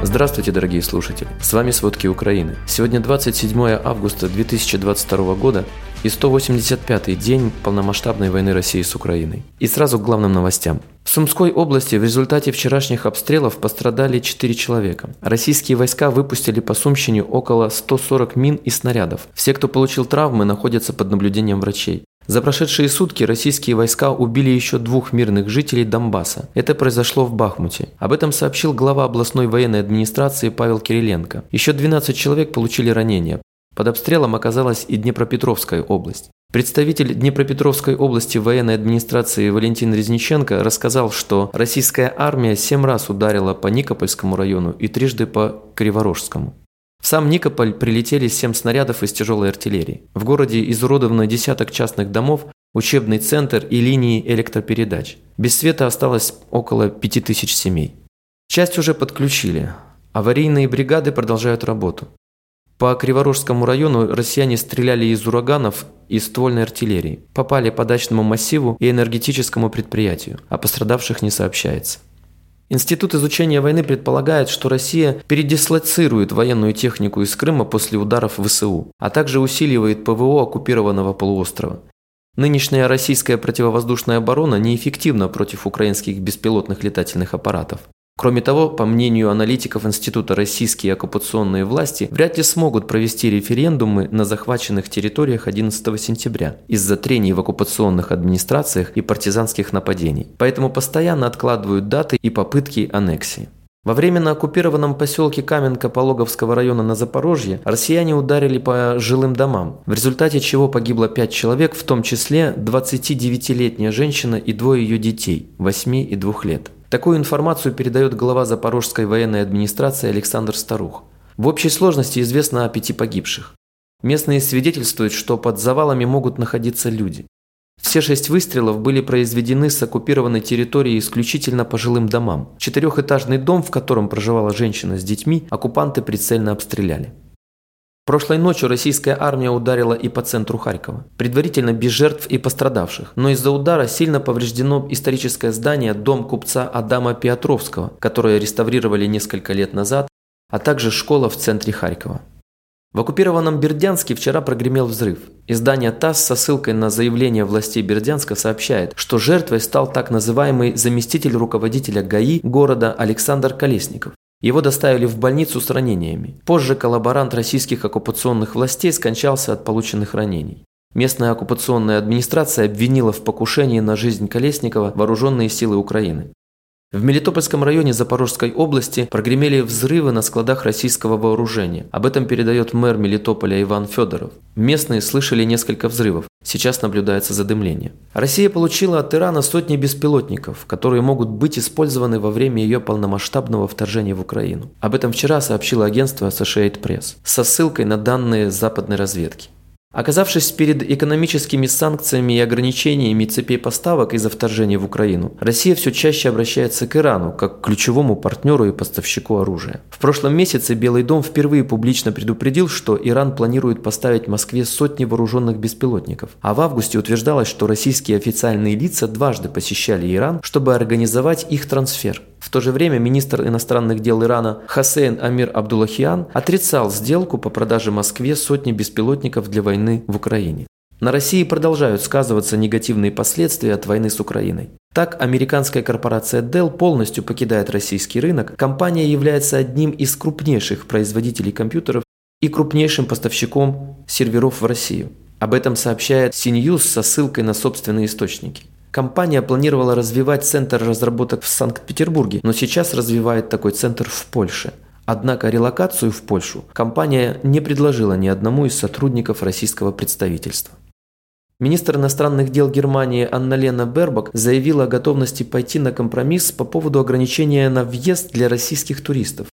Здравствуйте, дорогие слушатели! С вами «Сводки Украины». Сегодня 27 августа 2022 года и 185-й день полномасштабной войны России с Украиной. И сразу к главным новостям. В Сумской области в результате вчерашних обстрелов пострадали 4 человека. Российские войска выпустили по Сумщине около 140 мин и снарядов. Все, кто получил травмы, находятся под наблюдением врачей. За прошедшие сутки российские войска убили еще двух мирных жителей Донбасса. Это произошло в Бахмуте. Об этом сообщил глава областной военной администрации Павел Кириленко. Еще 12 человек получили ранения. Под обстрелом оказалась и Днепропетровская область. Представитель Днепропетровской области военной администрации Валентин Резниченко рассказал, что российская армия семь раз ударила по Никопольскому району и трижды по Криворожскому. В сам Никополь прилетели семь снарядов из тяжелой артиллерии. В городе изуродовано десяток частных домов, учебный центр и линии электропередач. Без света осталось около 5000 семей. Часть уже подключили. Аварийные бригады продолжают работу. По Криворожскому району россияне стреляли из ураганов и ствольной артиллерии, попали по дачному массиву и энергетическому предприятию, а пострадавших не сообщается. Институт изучения войны предполагает, что Россия передислоцирует военную технику из Крыма после ударов ВСУ, а также усиливает ПВО оккупированного полуострова. Нынешняя российская противовоздушная оборона неэффективна против украинских беспилотных летательных аппаратов. Кроме того, по мнению аналитиков Института российские оккупационные власти вряд ли смогут провести референдумы на захваченных территориях 11 сентября из-за трений в оккупационных администрациях и партизанских нападений. Поэтому постоянно откладывают даты и попытки аннексии. Во временно оккупированном поселке Каменка Пологовского района на Запорожье россияне ударили по жилым домам, в результате чего погибло 5 человек, в том числе 29-летняя женщина и двое ее детей, 8 и 2 лет. Такую информацию передает глава Запорожской военной администрации Александр Старух. В общей сложности известно о пяти погибших. Местные свидетельствуют, что под завалами могут находиться люди. Все шесть выстрелов были произведены с оккупированной территории исключительно по жилым домам. Четырехэтажный дом, в котором проживала женщина с детьми, оккупанты прицельно обстреляли. Прошлой ночью российская армия ударила и по центру Харькова. Предварительно без жертв и пострадавших. Но из-за удара сильно повреждено историческое здание дом купца Адама Петровского, которое реставрировали несколько лет назад, а также школа в центре Харькова. В оккупированном Бердянске вчера прогремел взрыв. Издание ТАСС со ссылкой на заявление властей Бердянска сообщает, что жертвой стал так называемый заместитель руководителя ГАИ города Александр Колесников. Его доставили в больницу с ранениями. Позже коллаборант российских оккупационных властей скончался от полученных ранений. Местная оккупационная администрация обвинила в покушении на жизнь Колесникова вооруженные силы Украины. В Мелитопольском районе Запорожской области прогремели взрывы на складах российского вооружения. Об этом передает мэр Мелитополя Иван Федоров. Местные слышали несколько взрывов. Сейчас наблюдается задымление. Россия получила от Ирана сотни беспилотников, которые могут быть использованы во время ее полномасштабного вторжения в Украину. Об этом вчера сообщило агентство Associated Press со ссылкой на данные западной разведки. Оказавшись перед экономическими санкциями и ограничениями цепей поставок из-за вторжения в Украину, Россия все чаще обращается к Ирану как к ключевому партнеру и поставщику оружия. В прошлом месяце Белый дом впервые публично предупредил, что Иран планирует поставить Москве сотни вооруженных беспилотников, а в августе утверждалось, что российские официальные лица дважды посещали Иран, чтобы организовать их трансфер. В то же время министр иностранных дел Ирана Хасейн Амир Абдуллахиан отрицал сделку по продаже Москве сотни беспилотников для войны в Украине. На России продолжают сказываться негативные последствия от войны с Украиной. Так, американская корпорация Dell полностью покидает российский рынок. Компания является одним из крупнейших производителей компьютеров и крупнейшим поставщиком серверов в Россию. Об этом сообщает CNews со ссылкой на собственные источники. Компания планировала развивать центр разработок в Санкт-Петербурге, но сейчас развивает такой центр в Польше. Однако релокацию в Польшу компания не предложила ни одному из сотрудников российского представительства. Министр иностранных дел Германии Анна-Лена Бербак заявила о готовности пойти на компромисс по поводу ограничения на въезд для российских туристов.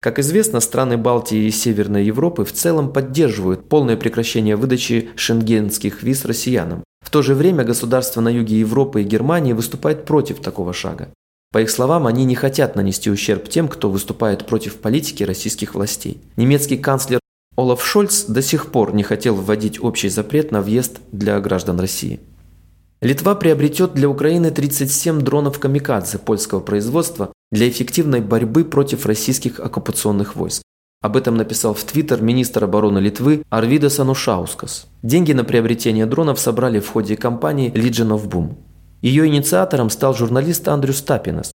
Как известно, страны Балтии и Северной Европы в целом поддерживают полное прекращение выдачи шенгенских виз россиянам. В то же время государства на юге Европы и Германии выступают против такого шага. По их словам, они не хотят нанести ущерб тем, кто выступает против политики российских властей. Немецкий канцлер Олаф Шольц до сих пор не хотел вводить общий запрет на въезд для граждан России. Литва приобретет для Украины 37 дронов «Камикадзе» польского производства для эффективной борьбы против российских оккупационных войск. Об этом написал в Твиттер министр обороны Литвы Арвидас Анушаускас. Деньги на приобретение дронов собрали в ходе кампании Legion of Boom. Ее инициатором стал журналист Андрю Стапинас.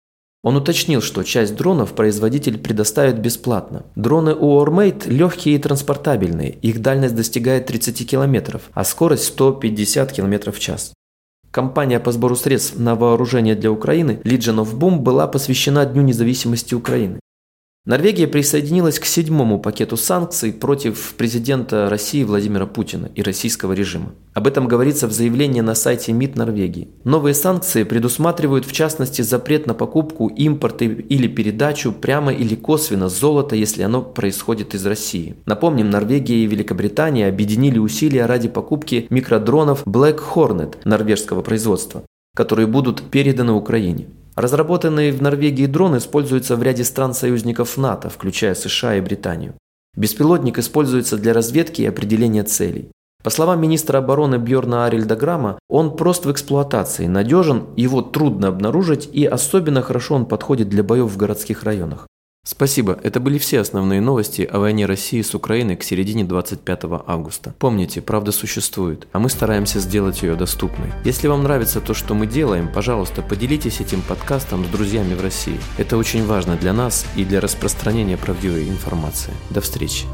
Он уточнил, что часть дронов производитель предоставит бесплатно. Дроны у Ormate легкие и транспортабельные, их дальность достигает 30 км, а скорость 150 км в час. Компания по сбору средств на вооружение для Украины Legion of Boom была посвящена Дню независимости Украины. Норвегия присоединилась к седьмому пакету санкций против президента России Владимира Путина и российского режима. Об этом говорится в заявлении на сайте МИД Норвегии. Новые санкции предусматривают в частности запрет на покупку, импорт или передачу прямо или косвенно золота, если оно происходит из России. Напомним, Норвегия и Великобритания объединили усилия ради покупки микродронов Black Hornet норвежского производства, которые будут переданы Украине. Разработанные в Норвегии дрон используются в ряде стран-союзников НАТО, включая США и Британию. Беспилотник используется для разведки и определения целей. По словам министра обороны Бьорна Арильда Грама, он прост в эксплуатации, надежен, его трудно обнаружить и особенно хорошо он подходит для боев в городских районах. Спасибо, это были все основные новости о войне России с Украиной к середине 25 августа. Помните, правда существует, а мы стараемся сделать ее доступной. Если вам нравится то, что мы делаем, пожалуйста, поделитесь этим подкастом с друзьями в России. Это очень важно для нас и для распространения правдивой информации. До встречи.